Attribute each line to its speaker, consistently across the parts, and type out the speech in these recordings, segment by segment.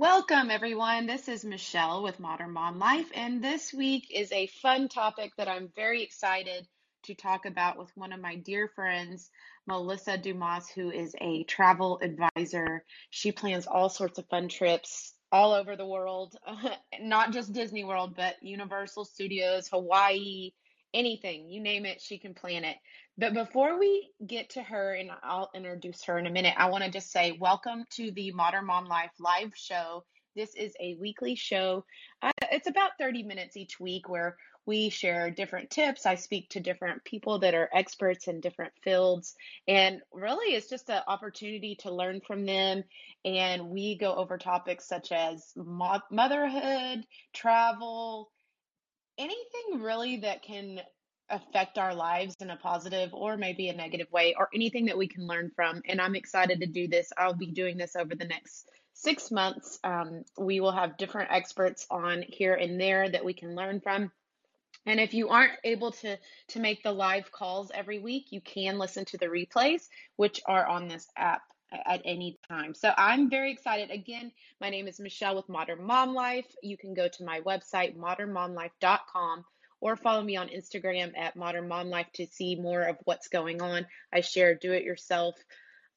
Speaker 1: Welcome, everyone. This is Michelle with Modern Mom Life, and this week is a fun topic that I'm very excited to talk about with one of my dear friends, Melissa Dumas, who is a travel advisor. She plans all sorts of fun trips all over the world, not just Disney World, but Universal Studios, Hawaii, anything, you name it, she can plan it. But before we get to her, and I'll introduce her in a minute, I want to just say welcome to the Modern Mom Life live show. This is a weekly show. Uh, it's about 30 minutes each week where we share different tips. I speak to different people that are experts in different fields. And really, it's just an opportunity to learn from them. And we go over topics such as motherhood, travel, anything really that can affect our lives in a positive or maybe a negative way, or anything that we can learn from. And I'm excited to do this. I'll be doing this over the next six months. Um, we will have different experts on here and there that we can learn from. And if you aren't able to to make the live calls every week, you can listen to the replays, which are on this app at any time. So I'm very excited. Again, my name is Michelle with Modern Mom Life. You can go to my website, modernmomlife.com, or follow me on Instagram at Modern Mom Life to see more of what's going on. I share do it yourself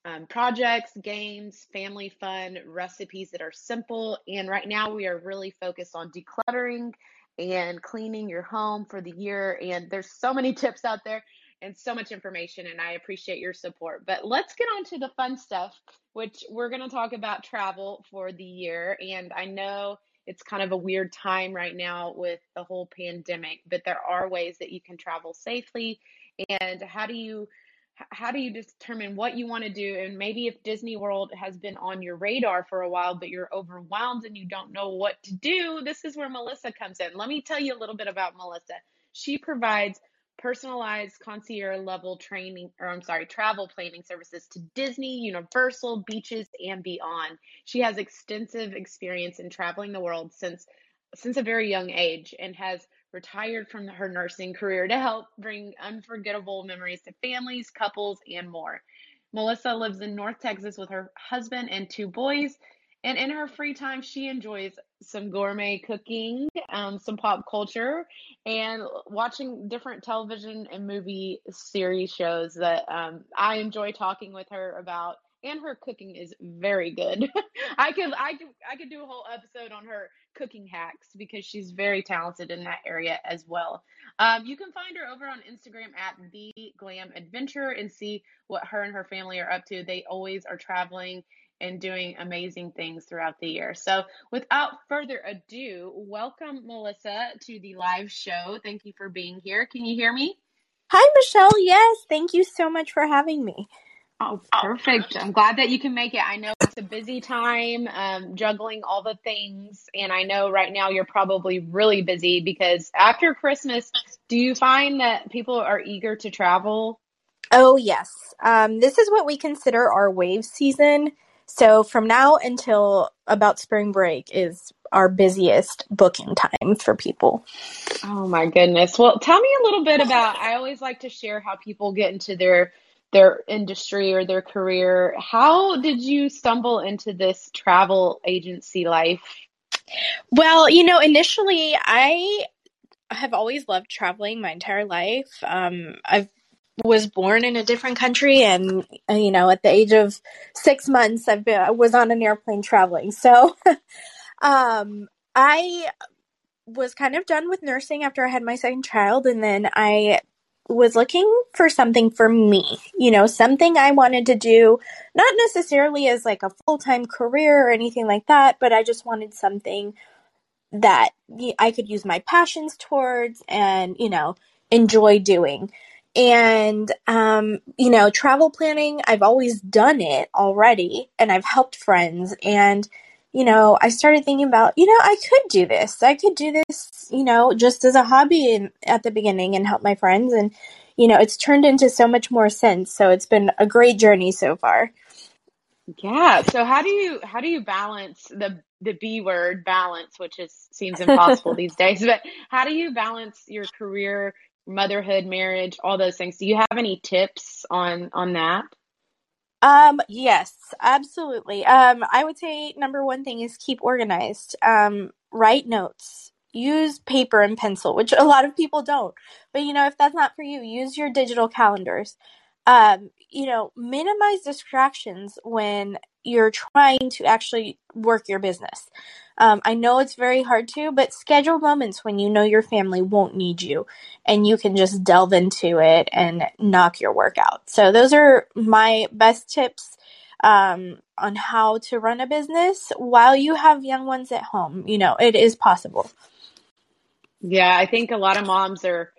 Speaker 1: um, projects, games, family fun, recipes that are simple. And right now, we are really focused on decluttering and cleaning your home for the year. And there's so many tips out there and so much information, and I appreciate your support. But let's get on to the fun stuff, which we're going to talk about travel for the year. And I know it's kind of a weird time right now with the whole pandemic, but there are ways that you can travel safely. And how do you how do you determine what you want to do and maybe if disney world has been on your radar for a while but you're overwhelmed and you don't know what to do this is where melissa comes in let me tell you a little bit about melissa she provides personalized concierge level training or I'm sorry, travel planning services to Disney, Universal, beaches and beyond. She has extensive experience in traveling the world since since a very young age and has retired from her nursing career to help bring unforgettable memories to families, couples, and more. Melissa lives in North Texas with her husband and two boys. And in her free time, she enjoys some gourmet cooking, um, some pop culture, and watching different television and movie series shows that um, I enjoy talking with her about and her cooking is very good. I could I could I could do a whole episode on her cooking hacks because she's very talented in that area as well. Um, you can find her over on Instagram at the Glam Adventurer and see what her and her family are up to. They always are traveling and doing amazing things throughout the year. So, without further ado, welcome Melissa to the live show. Thank you for being here. Can you hear me?
Speaker 2: Hi, Michelle. Yes, thank you so much for having me.
Speaker 1: Oh, perfect. I'm glad that you can make it. I know it's a busy time, um, juggling all the things. And I know right now you're probably really busy because after Christmas, do you find that people are eager to travel?
Speaker 2: Oh, yes. Um, this is what we consider our wave season. So from now until about spring break is our busiest booking time for people.
Speaker 1: Oh my goodness. Well, tell me a little bit about I always like to share how people get into their their industry or their career. How did you stumble into this travel agency life?
Speaker 2: Well, you know, initially I have always loved traveling my entire life. Um, I was born in a different country, and uh, you know, at the age of six months, I've been I was on an airplane traveling. So, um, I was kind of done with nursing after I had my second child, and then I was looking for something for me, you know, something I wanted to do, not necessarily as like a full time career or anything like that, but I just wanted something that I could use my passions towards and, you know, enjoy doing. And, um, you know, travel planning, I've always done it already and I've helped friends. And, you know, I started thinking about, you know, I could do this. I could do this, you know, just as a hobby in, at the beginning and help my friends. And, you know, it's turned into so much more since. So it's been a great journey so far.
Speaker 1: Yeah. So how do you how do you balance the the B word balance, which is seems impossible these days, but how do you balance your career, motherhood, marriage, all those things? Do you have any tips on on that?
Speaker 2: Um, yes, absolutely. Um, I would say number one thing is keep organized. Um, write notes. Use paper and pencil, which a lot of people don't. But you know, if that's not for you, use your digital calendars. Um, you know, minimize distractions when you're trying to actually work your business. Um, I know it's very hard to, but schedule moments when you know your family won't need you and you can just delve into it and knock your work out. So, those are my best tips um, on how to run a business while you have young ones at home. You know, it is possible.
Speaker 1: Yeah, I think a lot of moms are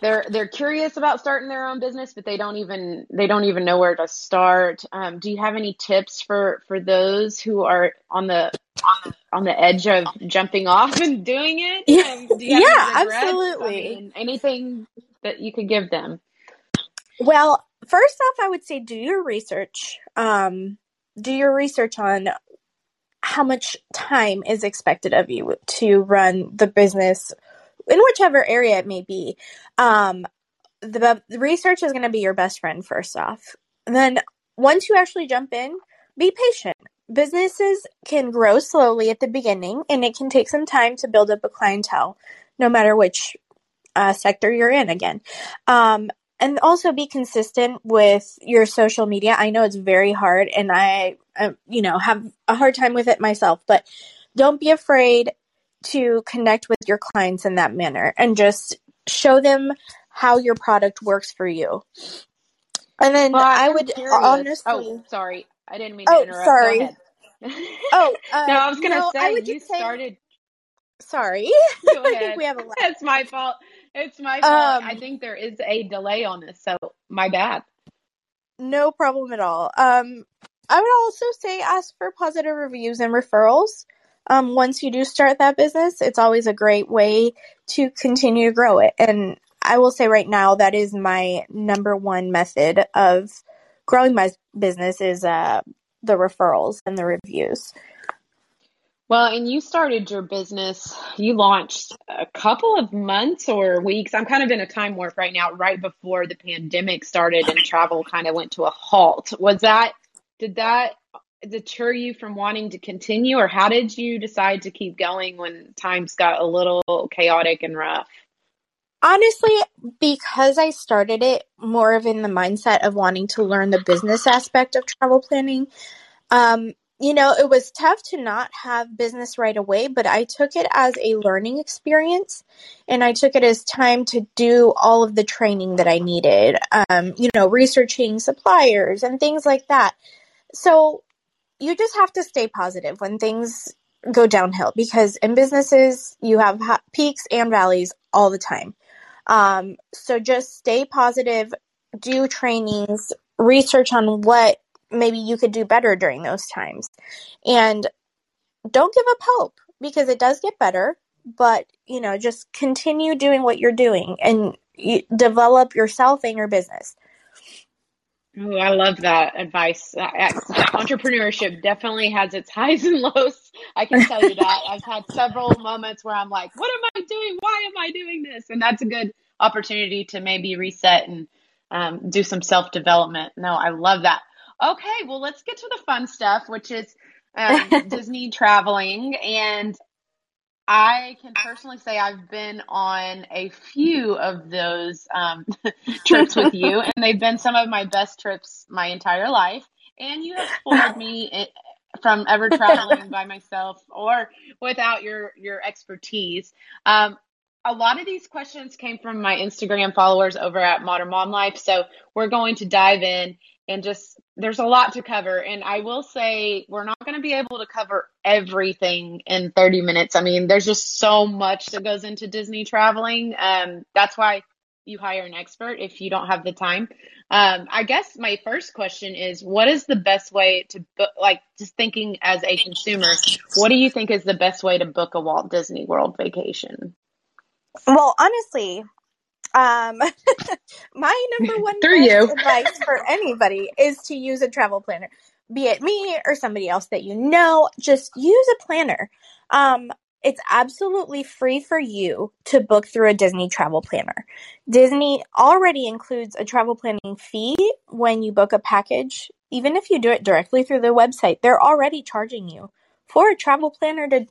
Speaker 1: they're they're curious about starting their own business, but they don't even they don't even know where to start. Um, do you have any tips for for those who are on the on the edge of jumping off and doing it?
Speaker 2: Um, yeah, absolutely.
Speaker 1: I mean, anything that you could give them?
Speaker 2: Well, first off, I would say do your research. Um, do your research on how much time is expected of you to run the business in whichever area it may be. Um, the, the research is going to be your best friend first off. And then once you actually jump in, be patient. Businesses can grow slowly at the beginning, and it can take some time to build up a clientele, no matter which uh, sector you're in. Again, um, and also be consistent with your social media. I know it's very hard, and I, I, you know, have a hard time with it myself. But don't be afraid to connect with your clients in that manner and just show them how your product works for you. And then well, I would curious. honestly.
Speaker 1: Oh, sorry, I didn't mean to oh, interrupt.
Speaker 2: Sorry.
Speaker 1: oh, uh, no, I was gonna no, say you say, started.
Speaker 2: Sorry,
Speaker 1: I think we have a. It's my fault. It's my fault. Um, I think there is a delay on this, so my bad.
Speaker 2: No problem at all. Um, I would also say ask for positive reviews and referrals um, once you do start that business, it's always a great way to continue to grow it. And I will say right now, that is my number one method of growing my business is uh, the referrals and the reviews.
Speaker 1: Well, and you started your business, you launched a couple of months or weeks. I'm kind of in a time warp right now, right before the pandemic started and travel kind of went to a halt. Was that, did that deter you from wanting to continue, or how did you decide to keep going when times got a little chaotic and rough?
Speaker 2: Honestly, because I started it more of in the mindset of wanting to learn the business aspect of travel planning. Um, you know, it was tough to not have business right away, but I took it as a learning experience and I took it as time to do all of the training that I needed, um, you know, researching suppliers and things like that. So you just have to stay positive when things go downhill because in businesses you have peaks and valleys all the time. Um, so just stay positive, do trainings, research on what maybe you could do better during those times, and don't give up hope because it does get better. But you know, just continue doing what you're doing and develop yourself and your business.
Speaker 1: Oh, I love that advice. Uh, entrepreneurship definitely has its highs and lows. I can tell you that. I've had several moments where I'm like, what am I doing? Why am I doing this? And that's a good opportunity to maybe reset and um, do some self development. No, I love that. Okay, well, let's get to the fun stuff, which is um, Disney traveling. And I can personally say I've been on a few of those um, trips with you, and they've been some of my best trips my entire life. And you have spoiled me from ever traveling by myself or without your your expertise. Um, a lot of these questions came from my Instagram followers over at Modern Mom Life, so we're going to dive in and just there's a lot to cover. And i will say we're not going to be able to cover everything in 30 minutes. I mean there's just so much that goes into disney traveling. Um, that's why you hire an expert if you don't have the time. Um, i guess my first question is what is the best way to book like just thinking as a consumer what do you think is the best way to book a walt disney world vacation?
Speaker 2: Well honestly um, my number one
Speaker 1: Through you.
Speaker 2: advice for anybody is to use a travel planner, be it me or somebody else that you know. Just use a planner. Um, it's absolutely free for you to book through a Disney travel planner. Disney already includes a travel planning fee when you book a package even if you do it directly through the website, they're already charging you for a travel planner to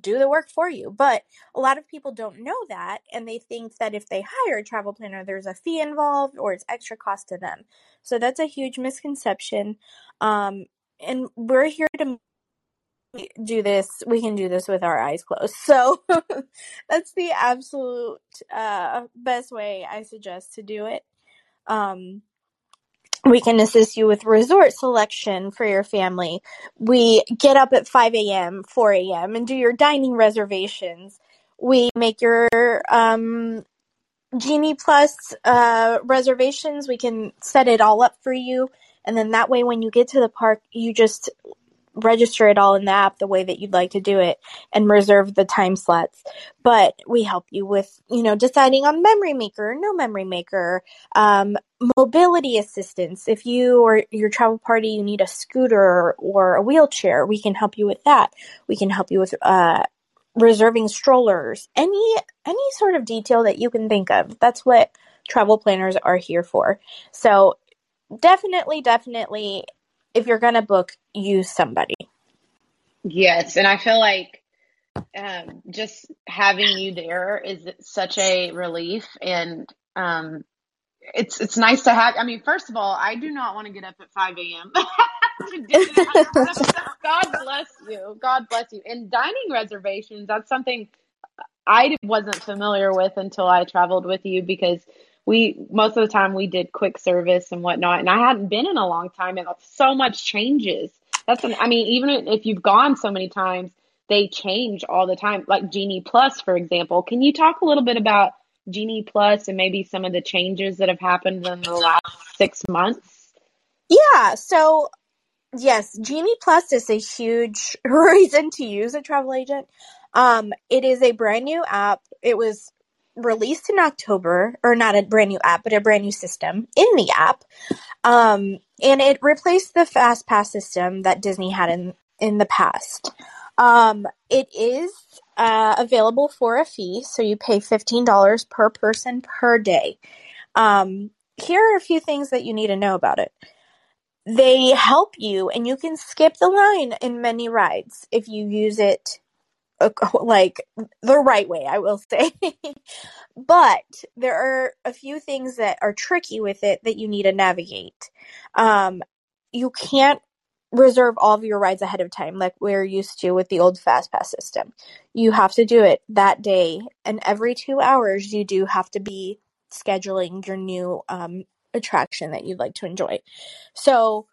Speaker 2: do the work for you. But a lot of people don't know that and they think that if they hire a travel planner, there's a fee involved or it's extra cost to them. So that's a huge misconception. Um, and we're here to do this. We can do this with our eyes closed. So that's the absolute uh, best way I suggest to do it. Um, we can assist you with resort selection for your family. We get up at 5 a.m., 4 a.m., and do your dining reservations. We make your um, Genie Plus uh, reservations. We can set it all up for you. And then that way, when you get to the park, you just register it all in the app the way that you'd like to do it and reserve the time slots. But we help you with, you know, deciding on memory maker, no memory maker, um, mobility assistance. If you or your travel party, you need a scooter or a wheelchair, we can help you with that. We can help you with, uh, reserving strollers, any, any sort of detail that you can think of. That's what travel planners are here for. So definitely, definitely if you're going to book, use somebody.
Speaker 1: Yes. And I feel like um, just having you there is such a relief. And um, it's it's nice to have. I mean, first of all, I do not want to get up at 5 a.m. God bless you. God bless you. And dining reservations, that's something I wasn't familiar with until I traveled with you because we most of the time we did quick service and whatnot. And i hadn't been in a long time and so much changes. That's an, i mean even if you've gone so many times they change all the time. Like genie plus for example. Can you talk a little bit about genie plus and maybe some of the changes that have happened in the last six months?
Speaker 2: Yeah. So yes genie plus is a huge reason to use a travel agent. Um, it is a brand new app. It was released in October, or not a brand new app, but a brand new system in the app. Um, and it replaced the Fast Pass system that Disney had in, in the past. Um, it is uh, available for a fee, so you pay $15 per person per day. Um, here are a few things that you need to know about it. They help you, and you can skip the line in many rides if you use it like the right way, I will say. but there are a few things that are tricky with it that you need to navigate. Um, you can't reserve all of your rides ahead of time like we're used to with the old fast pass system. You have to do it that day, and every two hours, you do have to be scheduling your new um, attraction that you'd like to enjoy. So,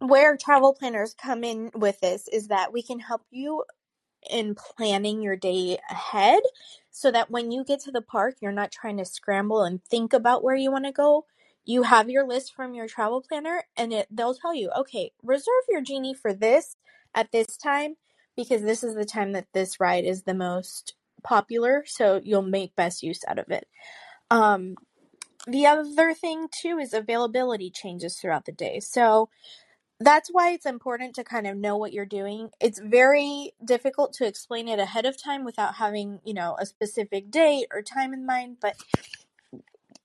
Speaker 2: where travel planners come in with this is that we can help you in planning your day ahead so that when you get to the park, you're not trying to scramble and think about where you want to go. You have your list from your travel planner and it, they'll tell you, okay, reserve your genie for this at this time because this is the time that this ride is the most popular. So you'll make best use out of it. Um, the other thing too is availability changes throughout the day. So that's why it's important to kind of know what you're doing. It's very difficult to explain it ahead of time without having, you know, a specific date or time in mind, but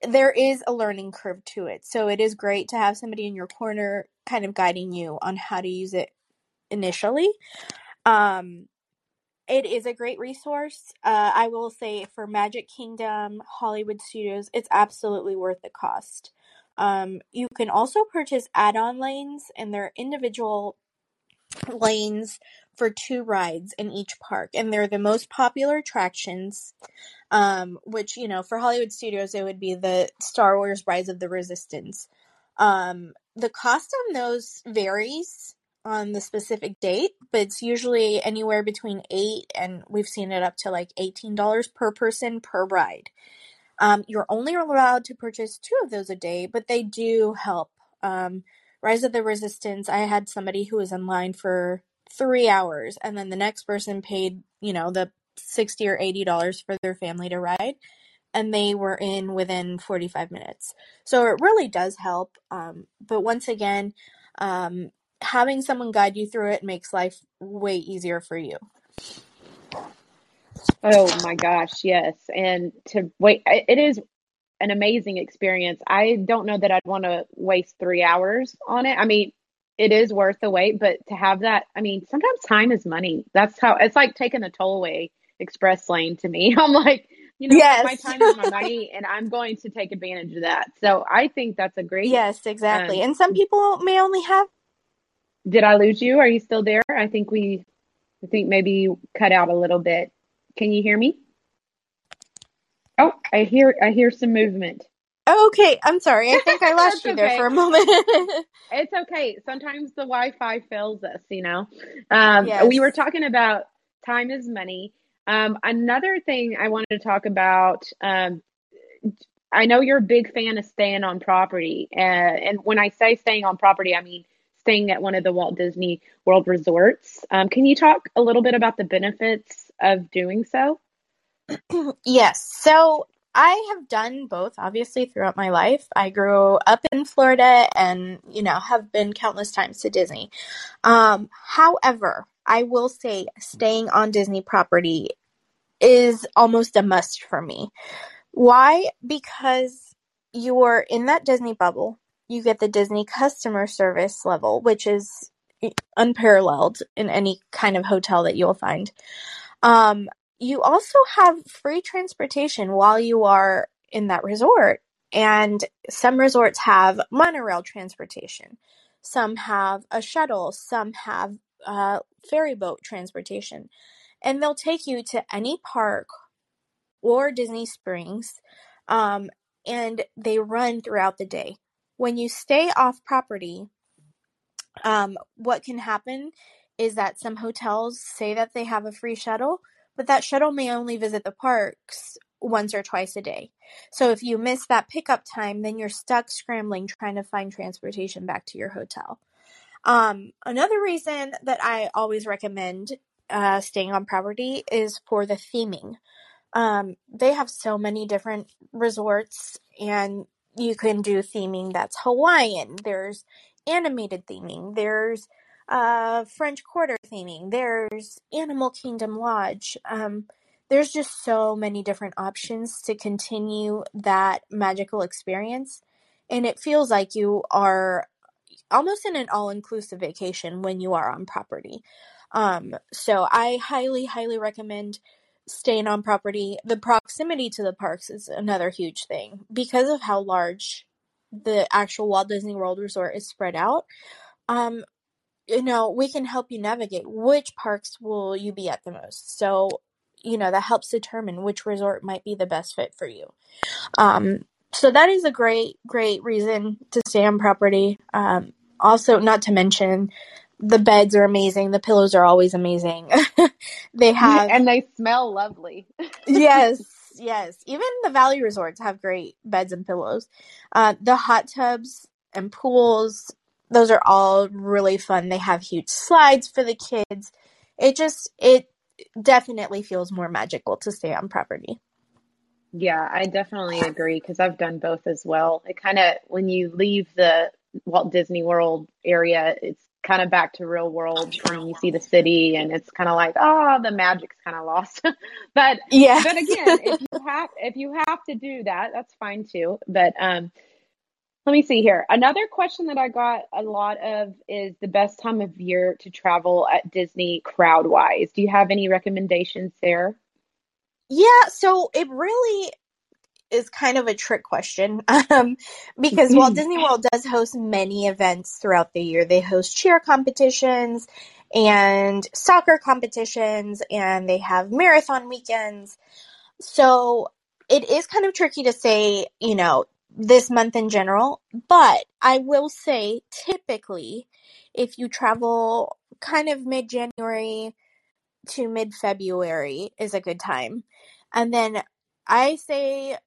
Speaker 2: there is a learning curve to it. So it is great to have somebody in your corner kind of guiding you on how to use it initially. Um, it is a great resource. Uh, I will say for Magic Kingdom, Hollywood Studios, it's absolutely worth the cost. Um, you can also purchase add-on lanes and they're individual lanes for two rides in each park and they're the most popular attractions. Um, which you know for hollywood studios it would be the star wars rise of the resistance. Um, the cost on those varies on the specific date but it's usually anywhere between 8 and we've seen it up to like $18 per person per ride um, you're only allowed to purchase two of those a day, but they do help. Um, Rise of the Resistance, I had somebody who was in line for three hours, and then the next person paid, you know, the 60 or $80 for their family to ride, and they were in within 45 minutes. So it really does help. Um, but once again, um, having someone guide you through it makes life way easier for you.
Speaker 1: Oh my gosh, yes. And to wait, it is an amazing experience. I don't know that I'd want to waste three hours on it. I mean, it is worth the wait, but to have that, I mean, sometimes time is money. That's how it's like taking a tollway express lane to me. I'm like, you know, yes. my time is my money and I'm going to take advantage of that. So I think that's a great.
Speaker 2: Yes, exactly. Um, and some people may only have.
Speaker 1: Did I lose you? Are you still there? I think we, I think maybe you cut out a little bit. Can you hear me? Oh, I hear, I hear some movement.
Speaker 2: Oh, okay. I'm sorry. I think I lost you there for a moment.
Speaker 1: it's okay. Sometimes the Wi-Fi fails us, you know. Um, yes. We were talking about time is money. Um, another thing I wanted to talk about. Um, I know you're a big fan of staying on property, uh, and when I say staying on property, I mean staying at one of the Walt Disney World resorts. Um, can you talk a little bit about the benefits of doing so?
Speaker 2: yes. So I have done both, obviously, throughout my life. I grew up in Florida and, you know, have been countless times to Disney. Um, however, I will say staying on Disney property is almost a must for me. Why? Because you're in that Disney bubble. You get the Disney customer service level, which is unparalleled in any kind of hotel that you'll find. Um, you also have free transportation while you are in that resort. And some resorts have monorail transportation, some have a shuttle, some have uh, ferry boat transportation. And they'll take you to any park or Disney Springs, um, and they run throughout the day. When you stay off property, um, what can happen is that some hotels say that they have a free shuttle, but that shuttle may only visit the parks once or twice a day. So if you miss that pickup time, then you're stuck scrambling trying to find transportation back to your hotel. Um, another reason that I always recommend uh, staying on property is for the theming. Um, they have so many different resorts, and you can do theming that's Hawaiian. There's animated theming. There's uh, French Quarter theming. There's Animal Kingdom Lodge. Um, there's just so many different options to continue that magical experience. And it feels like you are almost in an all inclusive vacation when you are on property. Um, so I highly, highly recommend staying on property. The proximity to the parks is another huge thing because of how large the actual Walt Disney World Resort is spread out. Um, you know, we can help you navigate which parks will you be at the most. So, you know, that helps determine which resort might be the best fit for you. Um, so that is a great, great reason to stay on property. Um, also, not to mention, the beds are amazing. The pillows are always amazing. they have,
Speaker 1: and they smell lovely.
Speaker 2: yes, yes. Even the Value resorts have great beds and pillows. Uh, the hot tubs and pools those are all really fun. They have huge slides for the kids. It just it definitely feels more magical to stay on property.
Speaker 1: Yeah, I definitely agree because I've done both as well. It kind of when you leave the Walt Disney World area, it's kind of back to real world and you see the city and it's kind of like oh the magic's kind of lost but yeah but again if you have if you have to do that that's fine too but um let me see here. Another question that I got a lot of is the best time of year to travel at Disney crowd wise. Do you have any recommendations there?
Speaker 2: Yeah, so it really is kind of a trick question um, because while Disney World does host many events throughout the year, they host cheer competitions and soccer competitions, and they have marathon weekends. So it is kind of tricky to say, you know, this month in general. But I will say, typically, if you travel kind of mid January to mid February is a good time. And then I say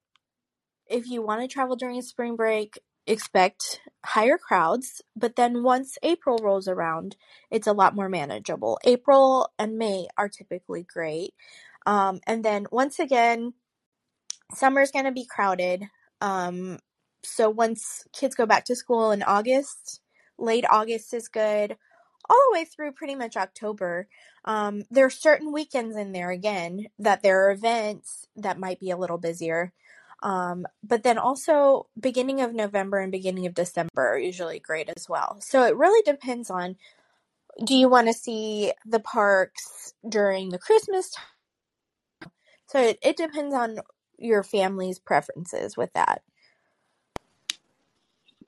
Speaker 2: if you want to travel during spring break, expect higher crowds, but then once April rolls around, it's a lot more manageable. April and May are typically great. Um, and then once again, summer's going to be crowded. Um, so once kids go back to school in August, late August is good, all the way through pretty much October. Um, there are certain weekends in there again that there are events that might be a little busier. Um, but then also beginning of November and beginning of December are usually great as well. So it really depends on do you want to see the parks during the Christmas time? So it, it depends on your family's preferences with that.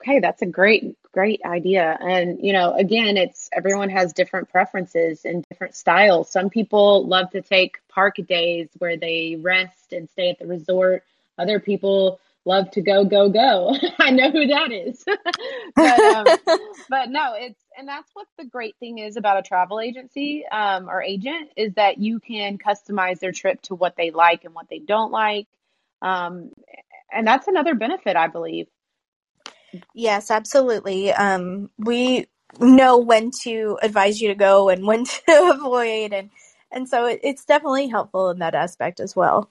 Speaker 1: Okay, that's a great, great idea. And, you know, again, it's everyone has different preferences and different styles. Some people love to take park days where they rest and stay at the resort. Other people love to go, go, go. I know who that is. but, um, but no, it's, and that's what the great thing is about a travel agency um, or agent is that you can customize their trip to what they like and what they don't like. Um, and that's another benefit, I believe.
Speaker 2: Yes, absolutely. Um, we know when to advise you to go and when to avoid, and and so it, it's definitely helpful in that aspect as well.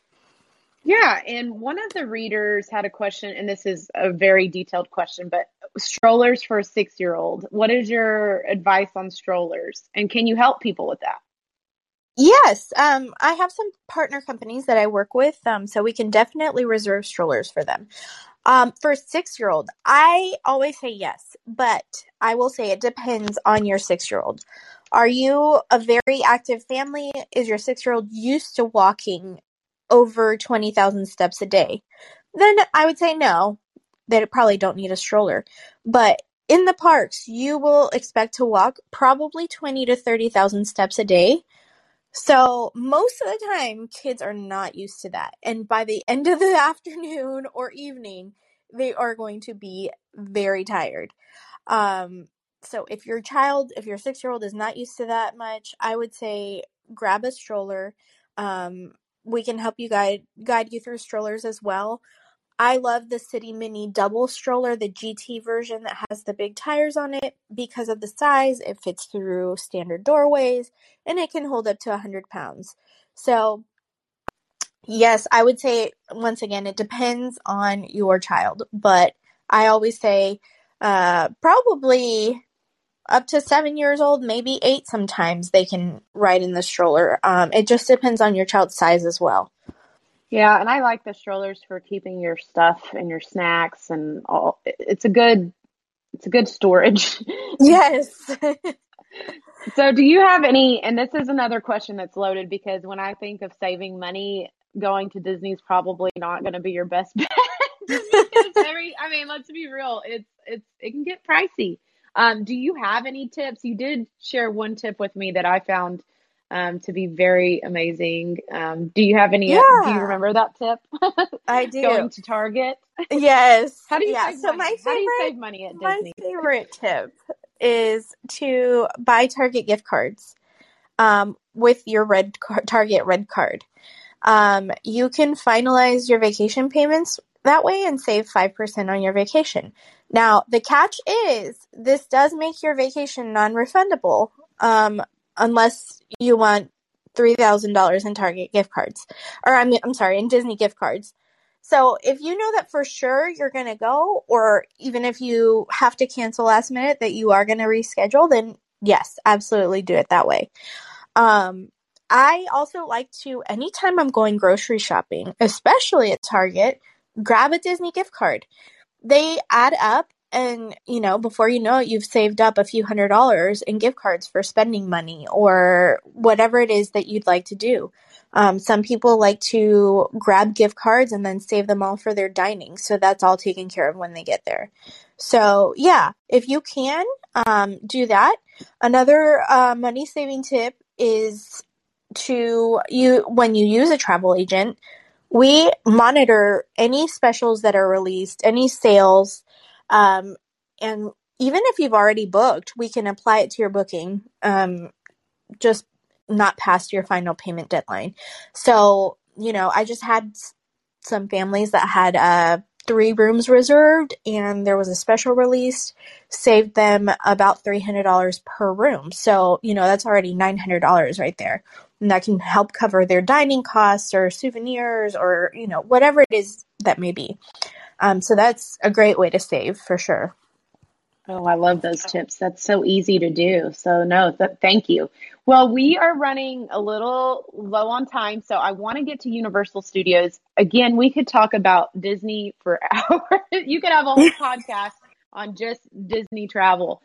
Speaker 1: Yeah, and one of the readers had a question, and this is a very detailed question, but strollers for a six year old. What is your advice on strollers, and can you help people with that?
Speaker 2: Yes, um, I have some partner companies that I work with, um, so we can definitely reserve strollers for them. Um, for a six year old, I always say yes, but I will say it depends on your six year old. Are you a very active family? Is your six year old used to walking over 20,000 steps a day? Then I would say no, they probably don't need a stroller. But in the parks, you will expect to walk probably 20 to 30,000 steps a day. So most of the time, kids are not used to that. And by the end of the afternoon or evening, they are going to be very tired. Um, so if your child, if your six year old is not used to that much, I would say grab a stroller. Um, we can help you guide guide you through strollers as well. I love the City Mini double stroller, the GT version that has the big tires on it because of the size. It fits through standard doorways and it can hold up to 100 pounds. So, yes, I would say, once again, it depends on your child, but I always say uh, probably up to seven years old, maybe eight sometimes they can ride in the stroller. Um, it just depends on your child's size as well.
Speaker 1: Yeah, and I like the strollers for keeping your stuff and your snacks and all. It's a good, it's a good storage.
Speaker 2: Yes.
Speaker 1: so, do you have any? And this is another question that's loaded because when I think of saving money, going to Disney's probably not going to be your best bet. very, I mean, let's be real. It's it's it can get pricey. Um, do you have any tips? You did share one tip with me that I found um, to be very amazing. Um, do you have any?
Speaker 2: Yeah.
Speaker 1: Do you remember that tip?
Speaker 2: I do.
Speaker 1: Going to Target.
Speaker 2: Yes.
Speaker 1: How do you
Speaker 2: yeah.
Speaker 1: save
Speaker 2: so
Speaker 1: money?
Speaker 2: my
Speaker 1: How do you
Speaker 2: favorite,
Speaker 1: save money at
Speaker 2: my
Speaker 1: Disney?
Speaker 2: My favorite tip is to buy Target gift cards um, with your red car- Target red card. Um, you can finalize your vacation payments that way and save 5% on your vacation. Now, the catch is this does make your vacation non refundable um, unless you want $3,000 in Target gift cards. Or, I mean, I'm sorry, in Disney gift cards. So if you know that for sure you're going to go, or even if you have to cancel last minute that you are going to reschedule, then yes, absolutely do it that way. Um, I also like to, anytime I'm going grocery shopping, especially at Target, grab a Disney gift card. They add up and you know before you know it you've saved up a few hundred dollars in gift cards for spending money or whatever it is that you'd like to do. Um, some people like to grab gift cards and then save them all for their dining so that's all taken care of when they get there. So yeah if you can um, do that. Another uh, money saving tip is to you when you use a travel agent we monitor any specials that are released any sales um, and even if you've already booked, we can apply it to your booking, um, just not past your final payment deadline. So, you know, I just had some families that had uh, three rooms reserved and there was a special release, saved them about $300 per room. So, you know, that's already $900 right there. And that can help cover their dining costs or souvenirs or, you know, whatever it is that may be. Um, so that's a great way to save for sure.
Speaker 1: Oh, I love those tips. That's so easy to do. So, no, th- thank you. Well, we are running a little low on time, so I want to get to Universal Studios. Again, we could talk about Disney for hours. you could have a whole podcast on just Disney travel.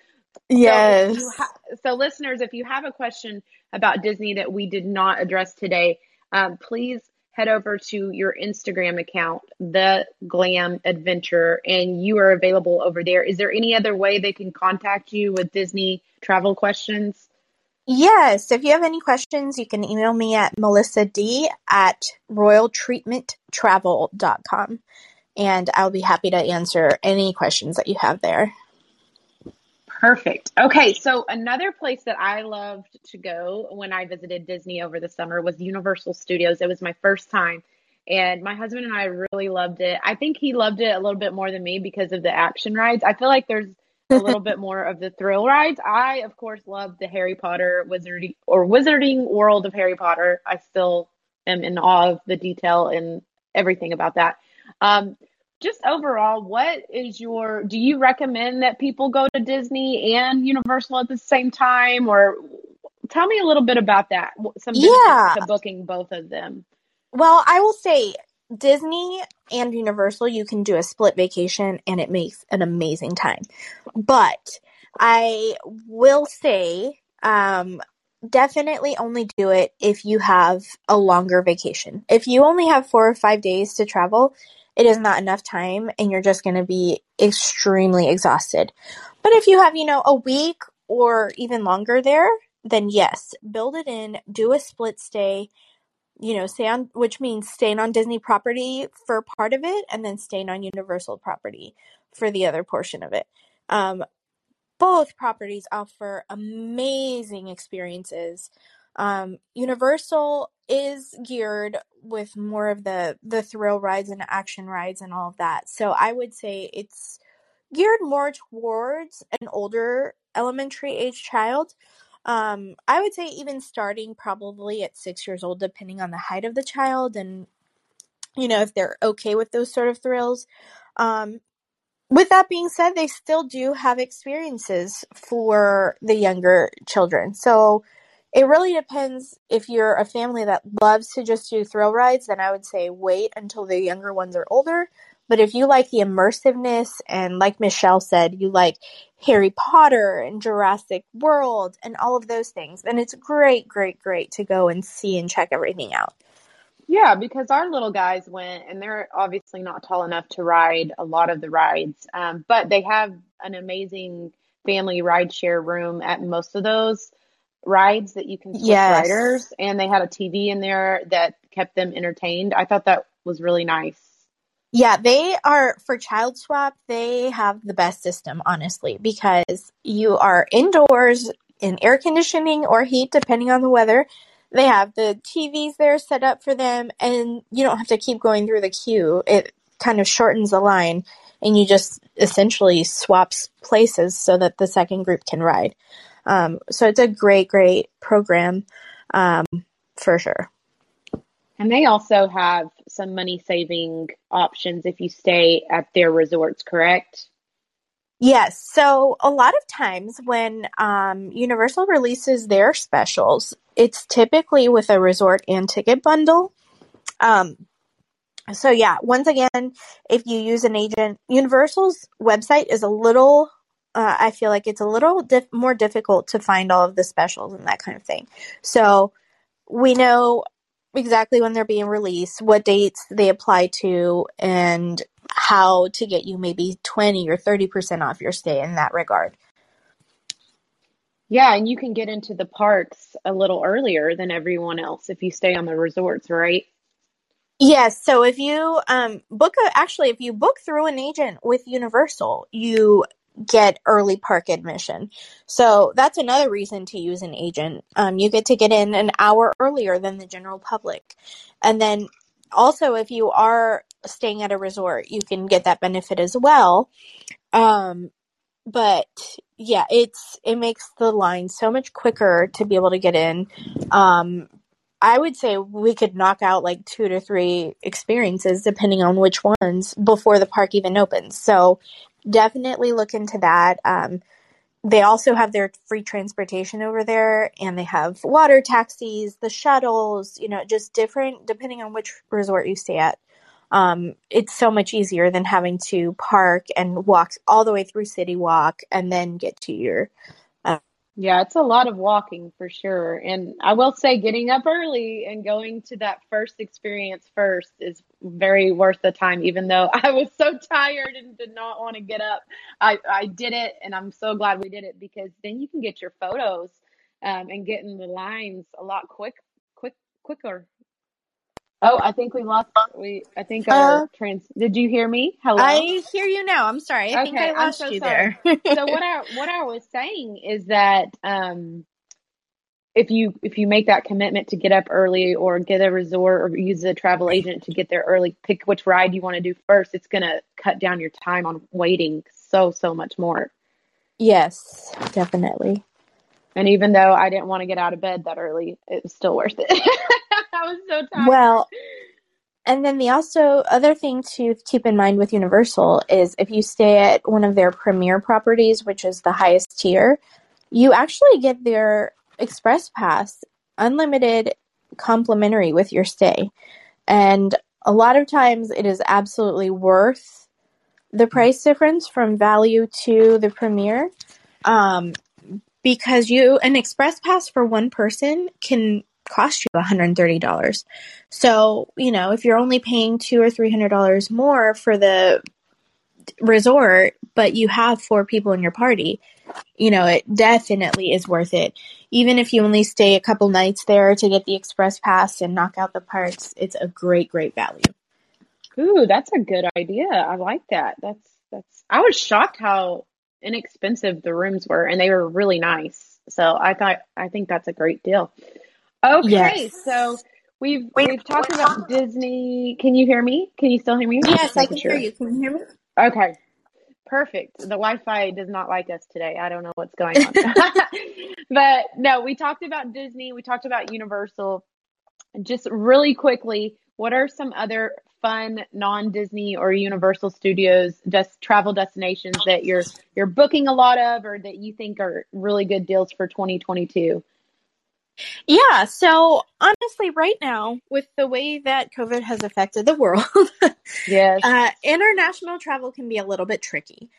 Speaker 2: Yes.
Speaker 1: So, ha- so, listeners, if you have a question about Disney that we did not address today, um, please head over to your Instagram account, The Glam Adventurer, and you are available over there. Is there any other way they can contact you with Disney travel questions?
Speaker 2: Yes. If you have any questions, you can email me at melissa d at royaltreatmenttravel.com and I'll be happy to answer any questions that you have there.
Speaker 1: Perfect. Okay, so another place that I loved to go when I visited Disney over the summer was Universal Studios. It was my first time, and my husband and I really loved it. I think he loved it a little bit more than me because of the action rides. I feel like there's a little bit more of the thrill rides. I, of course, love the Harry Potter wizarding or Wizarding World of Harry Potter. I still am in awe of the detail and everything about that. Um, just overall, what is your, do you recommend that people go to Disney and Universal at the same time? Or tell me a little bit about that. Some
Speaker 2: Yeah.
Speaker 1: to booking both of them.
Speaker 2: Well, I will say Disney and Universal, you can do a split vacation and it makes an amazing time. But I will say, um, definitely only do it if you have a longer vacation. If you only have four or five days to travel, it is not enough time and you're just going to be extremely exhausted. But if you have, you know, a week or even longer there, then yes, build it in, do a split stay, you know, stay on, which means staying on Disney property for part of it and then staying on Universal property for the other portion of it. Um, both properties offer amazing experiences. Um, Universal is geared with more of the the thrill rides and action rides and all of that. So I would say it's geared more towards an older elementary age child. Um, I would say even starting probably at six years old, depending on the height of the child and you know if they're okay with those sort of thrills. Um, with that being said, they still do have experiences for the younger children. So it really depends if you're a family that loves to just do thrill rides, then I would say wait until the younger ones are older. But if you like the immersiveness and like Michelle said, you like Harry Potter and Jurassic World and all of those things, then it's great, great, great to go and see and check everything out.
Speaker 1: Yeah, because our little guys went, and they're obviously not tall enough to ride a lot of the rides, um, but they have an amazing family ride share room at most of those rides that you can switch
Speaker 2: Yes.
Speaker 1: riders, and they had a TV in there that kept them entertained. I thought that was really nice.
Speaker 2: Yeah, they are for child swap, they have the best system, honestly, because you are indoors in air conditioning or heat, depending on the weather. They have the TVs there set up for them, and you don't have to keep going through the queue. It kind of shortens the line, and you just essentially swaps places so that the second group can ride. Um, so it's a great, great program um, for sure.
Speaker 1: And they also have some money saving options if you stay at their resorts, correct?
Speaker 2: Yes. So a lot of times when um, Universal releases their specials, it's typically with a resort and ticket bundle. Um, so yeah, once again, if you use an agent, Universal's website is a little. Uh, I feel like it's a little more difficult to find all of the specials and that kind of thing. So we know exactly when they're being released, what dates they apply to, and how to get you maybe 20 or 30% off your stay in that regard.
Speaker 1: Yeah, and you can get into the parks a little earlier than everyone else if you stay on the resorts, right?
Speaker 2: Yes, so if you um book a actually if you book through an agent with Universal, you get early park admission. So that's another reason to use an agent. Um you get to get in an hour earlier than the general public. And then also if you are staying at a resort, you can get that benefit as well. Um but yeah, it's it makes the line so much quicker to be able to get in. Um I would say we could knock out like two to three experiences depending on which ones before the park even opens. So definitely look into that. Um, they also have their free transportation over there and they have water taxis, the shuttles, you know, just different depending on which resort you stay at. Um, it's so much easier than having to park and walk all the way through City Walk and then get to your
Speaker 1: yeah, it's a lot of walking for sure. And I will say, getting up early and going to that first experience first is very worth the time, even though I was so tired and did not want to get up. I, I did it, and I'm so glad we did it because then you can get your photos um, and get in the lines a lot quick, quick, quicker. Oh, I think we lost. We I think our uh, trans. Did you hear me? Hello.
Speaker 2: I hear you now. I'm sorry. I okay, think I lost so you sorry.
Speaker 1: there. so what I what I was saying is that um, if you if you make that commitment to get up early or get a resort or use a travel agent to get there early, pick which ride you want to do first. It's going to cut down your time on waiting so so much more.
Speaker 2: Yes, definitely.
Speaker 1: And even though I didn't want to get out of bed that early, it was still worth it. I was so tired.
Speaker 2: Well, and then the also other thing to keep in mind with Universal is if you stay at one of their premier properties, which is the highest tier, you actually get their express pass unlimited complimentary with your stay. And a lot of times it is absolutely worth the price difference from value to the premier. Um, because you an express pass for one person can cost you $130. So, you know, if you're only paying two or three hundred dollars more for the resort, but you have four people in your party, you know, it definitely is worth it. Even if you only stay a couple nights there to get the express pass and knock out the parks, it's a great, great value.
Speaker 1: Ooh, that's a good idea. I like that. That's that's I was shocked how inexpensive the rooms were and they were really nice. So I thought I think that's a great deal. Okay, yes. so we've we've talked about Disney. Can you hear me? Can you still hear me?
Speaker 2: Yes, I can sure. hear you. Can you hear me?
Speaker 1: Okay. Perfect. The Wi-Fi does not like us today. I don't know what's going on. but no, we talked about Disney, we talked about Universal. Just really quickly, what are some other fun non-Disney or Universal Studios just travel destinations that you're you're booking a lot of or that you think are really good deals for 2022?
Speaker 2: Yeah, so honestly, right now, with the way that COVID has affected the world,
Speaker 1: yes,
Speaker 2: uh, international travel can be a little bit tricky.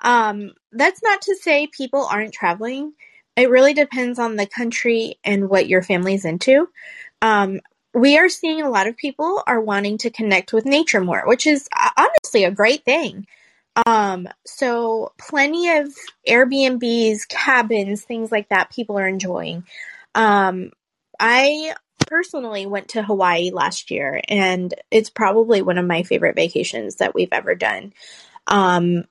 Speaker 2: Um, that's not to say people aren't traveling. It really depends on the country and what your family's into. Um, we are seeing a lot of people are wanting to connect with nature more, which is uh, honestly a great thing. Um, so plenty of Airbnbs, cabins, things like that people are enjoying. Um, I personally went to Hawaii last year, and it's probably one of my favorite vacations that we've ever done. Um,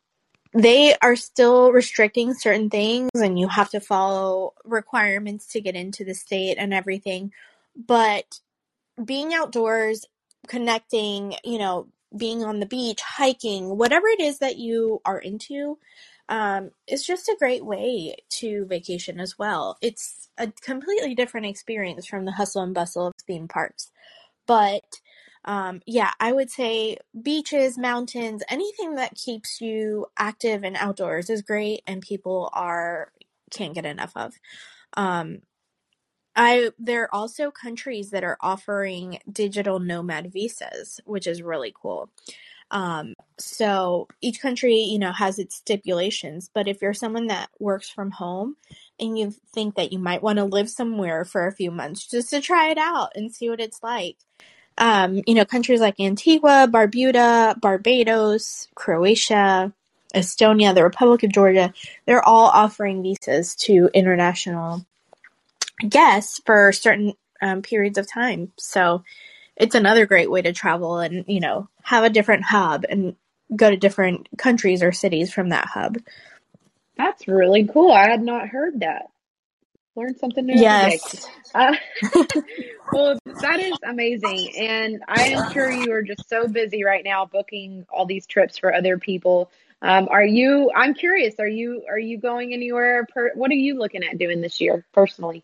Speaker 2: they are still restricting certain things, and you have to follow requirements to get into the state and everything. But being outdoors, connecting, you know, being on the beach, hiking, whatever it is that you are into, um, it's just a great way to vacation as well. It's a completely different experience from the hustle and bustle of theme parks. But um, yeah, I would say beaches, mountains, anything that keeps you active and outdoors is great, and people are can't get enough of. Um, I there are also countries that are offering digital nomad visas, which is really cool. Um, so each country, you know, has its stipulations, but if you're someone that works from home and you think that you might want to live somewhere for a few months just to try it out and see what it's like, um, you know, countries like Antigua, Barbuda, Barbados, Croatia, Estonia, the Republic of Georgia, they're all offering visas to international guests for certain um, periods of time. So it's another great way to travel and, you know, have a different hub and go to different countries or cities from that hub.
Speaker 1: That's really cool. I had not heard that. Learned something new.
Speaker 2: Yes.
Speaker 1: Uh, well, that is amazing. And I am sure you are just so busy right now booking all these trips for other people. Um, are you, I'm curious, are you, are you going anywhere? Per, what are you looking at doing this year personally?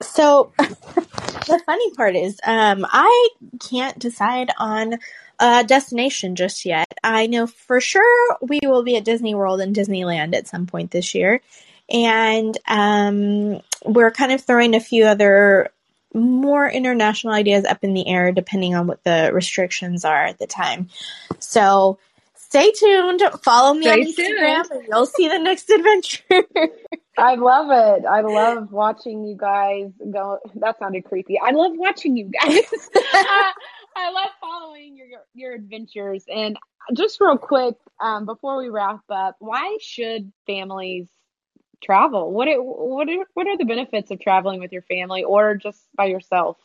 Speaker 2: So the funny part is, um, I can't decide on a destination just yet. I know for sure we will be at Disney World and Disneyland at some point this year. And um, we're kind of throwing a few other more international ideas up in the air depending on what the restrictions are at the time. So stay tuned. Follow me stay on Instagram tuned. and you'll see the next adventure.
Speaker 1: I love it. I love watching you guys go. That sounded creepy. I love watching you guys. I love following your, your, your adventures. And just real quick, um, before we wrap up, why should families travel? What it, what are, what are the benefits of traveling with your family or just by yourself?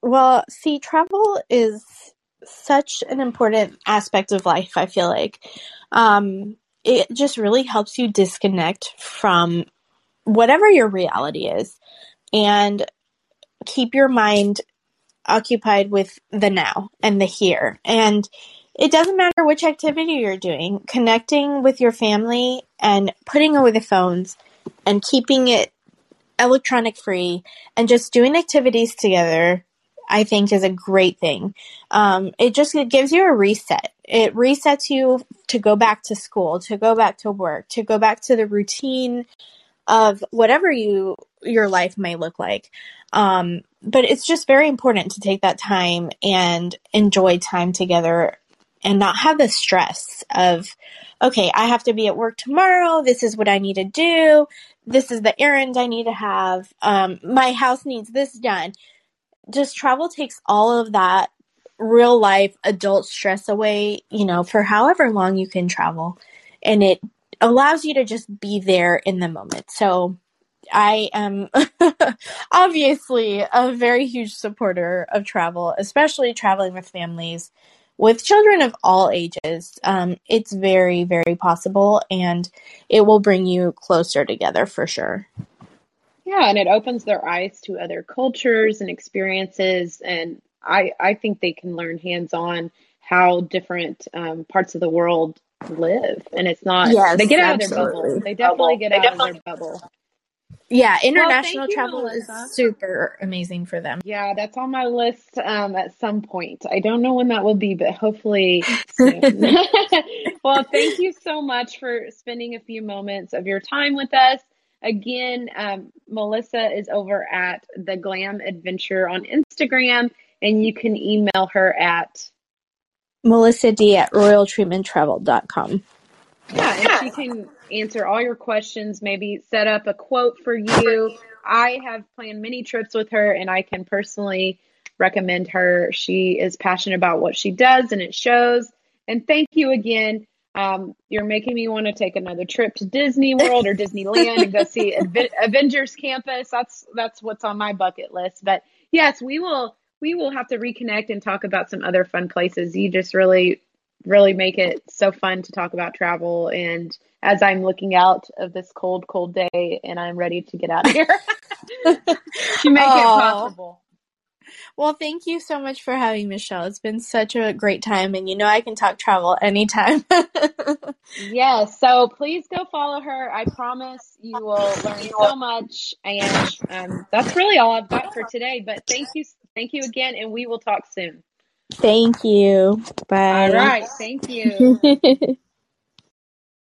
Speaker 2: Well, see, travel is such an important aspect of life. I feel like um, it just really helps you disconnect from whatever your reality is and keep your mind occupied with the now and the here. And it doesn't matter which activity you're doing, connecting with your family and putting away the phones and keeping it electronic free and just doing activities together, I think is a great thing. Um, it just it gives you a reset. It resets you to go back to school, to go back to work, to go back to the routine of whatever you your life may look like. Um, but it's just very important to take that time and enjoy time together and not have the stress of, okay, I have to be at work tomorrow. This is what I need to do. This is the errand I need to have. Um, my house needs this done. Just travel takes all of that real life adult stress away, you know, for however long you can travel. And it allows you to just be there in the moment. So I am obviously a very huge supporter of travel, especially traveling with families with children of all ages. Um, it's very, very possible and it will bring you closer together for sure.
Speaker 1: Yeah, and it opens their eyes to other cultures and experiences. And I, I think they can learn hands on how different um, parts of the world live. And it's not, yes, they get out absolutely. of their bubble. They definitely get they out definitely. of their bubble.
Speaker 2: Yeah, international well, travel you, is super amazing for them.
Speaker 1: Yeah, that's on my list um, at some point. I don't know when that will be, but hopefully soon. well, thank you so much for spending a few moments of your time with us. Again, um, Melissa is over at the Glam Adventurer on Instagram, and you can email her at
Speaker 2: Melissa D at royaltreatmenttravel.com.
Speaker 1: Yeah, and she can answer all your questions, maybe set up a quote for you. I have planned many trips with her and I can personally recommend her. She is passionate about what she does and it shows. And thank you again. Um, you're making me want to take another trip to Disney World or Disneyland and go see Avengers Campus. That's that's what's on my bucket list. But yes, we will we will have to reconnect and talk about some other fun places. You just really really make it so fun to talk about travel. And as I'm looking out of this cold, cold day and I'm ready to get out of here to make it possible.
Speaker 2: Well, thank you so much for having Michelle. It's been such a great time, and you know I can talk travel anytime.
Speaker 1: yes, so please go follow her. I promise you will learn so much, and um, that's really all I've got for today. But thank you, thank you again, and we will talk soon.
Speaker 2: Thank you. Bye.
Speaker 1: All right. Thank you.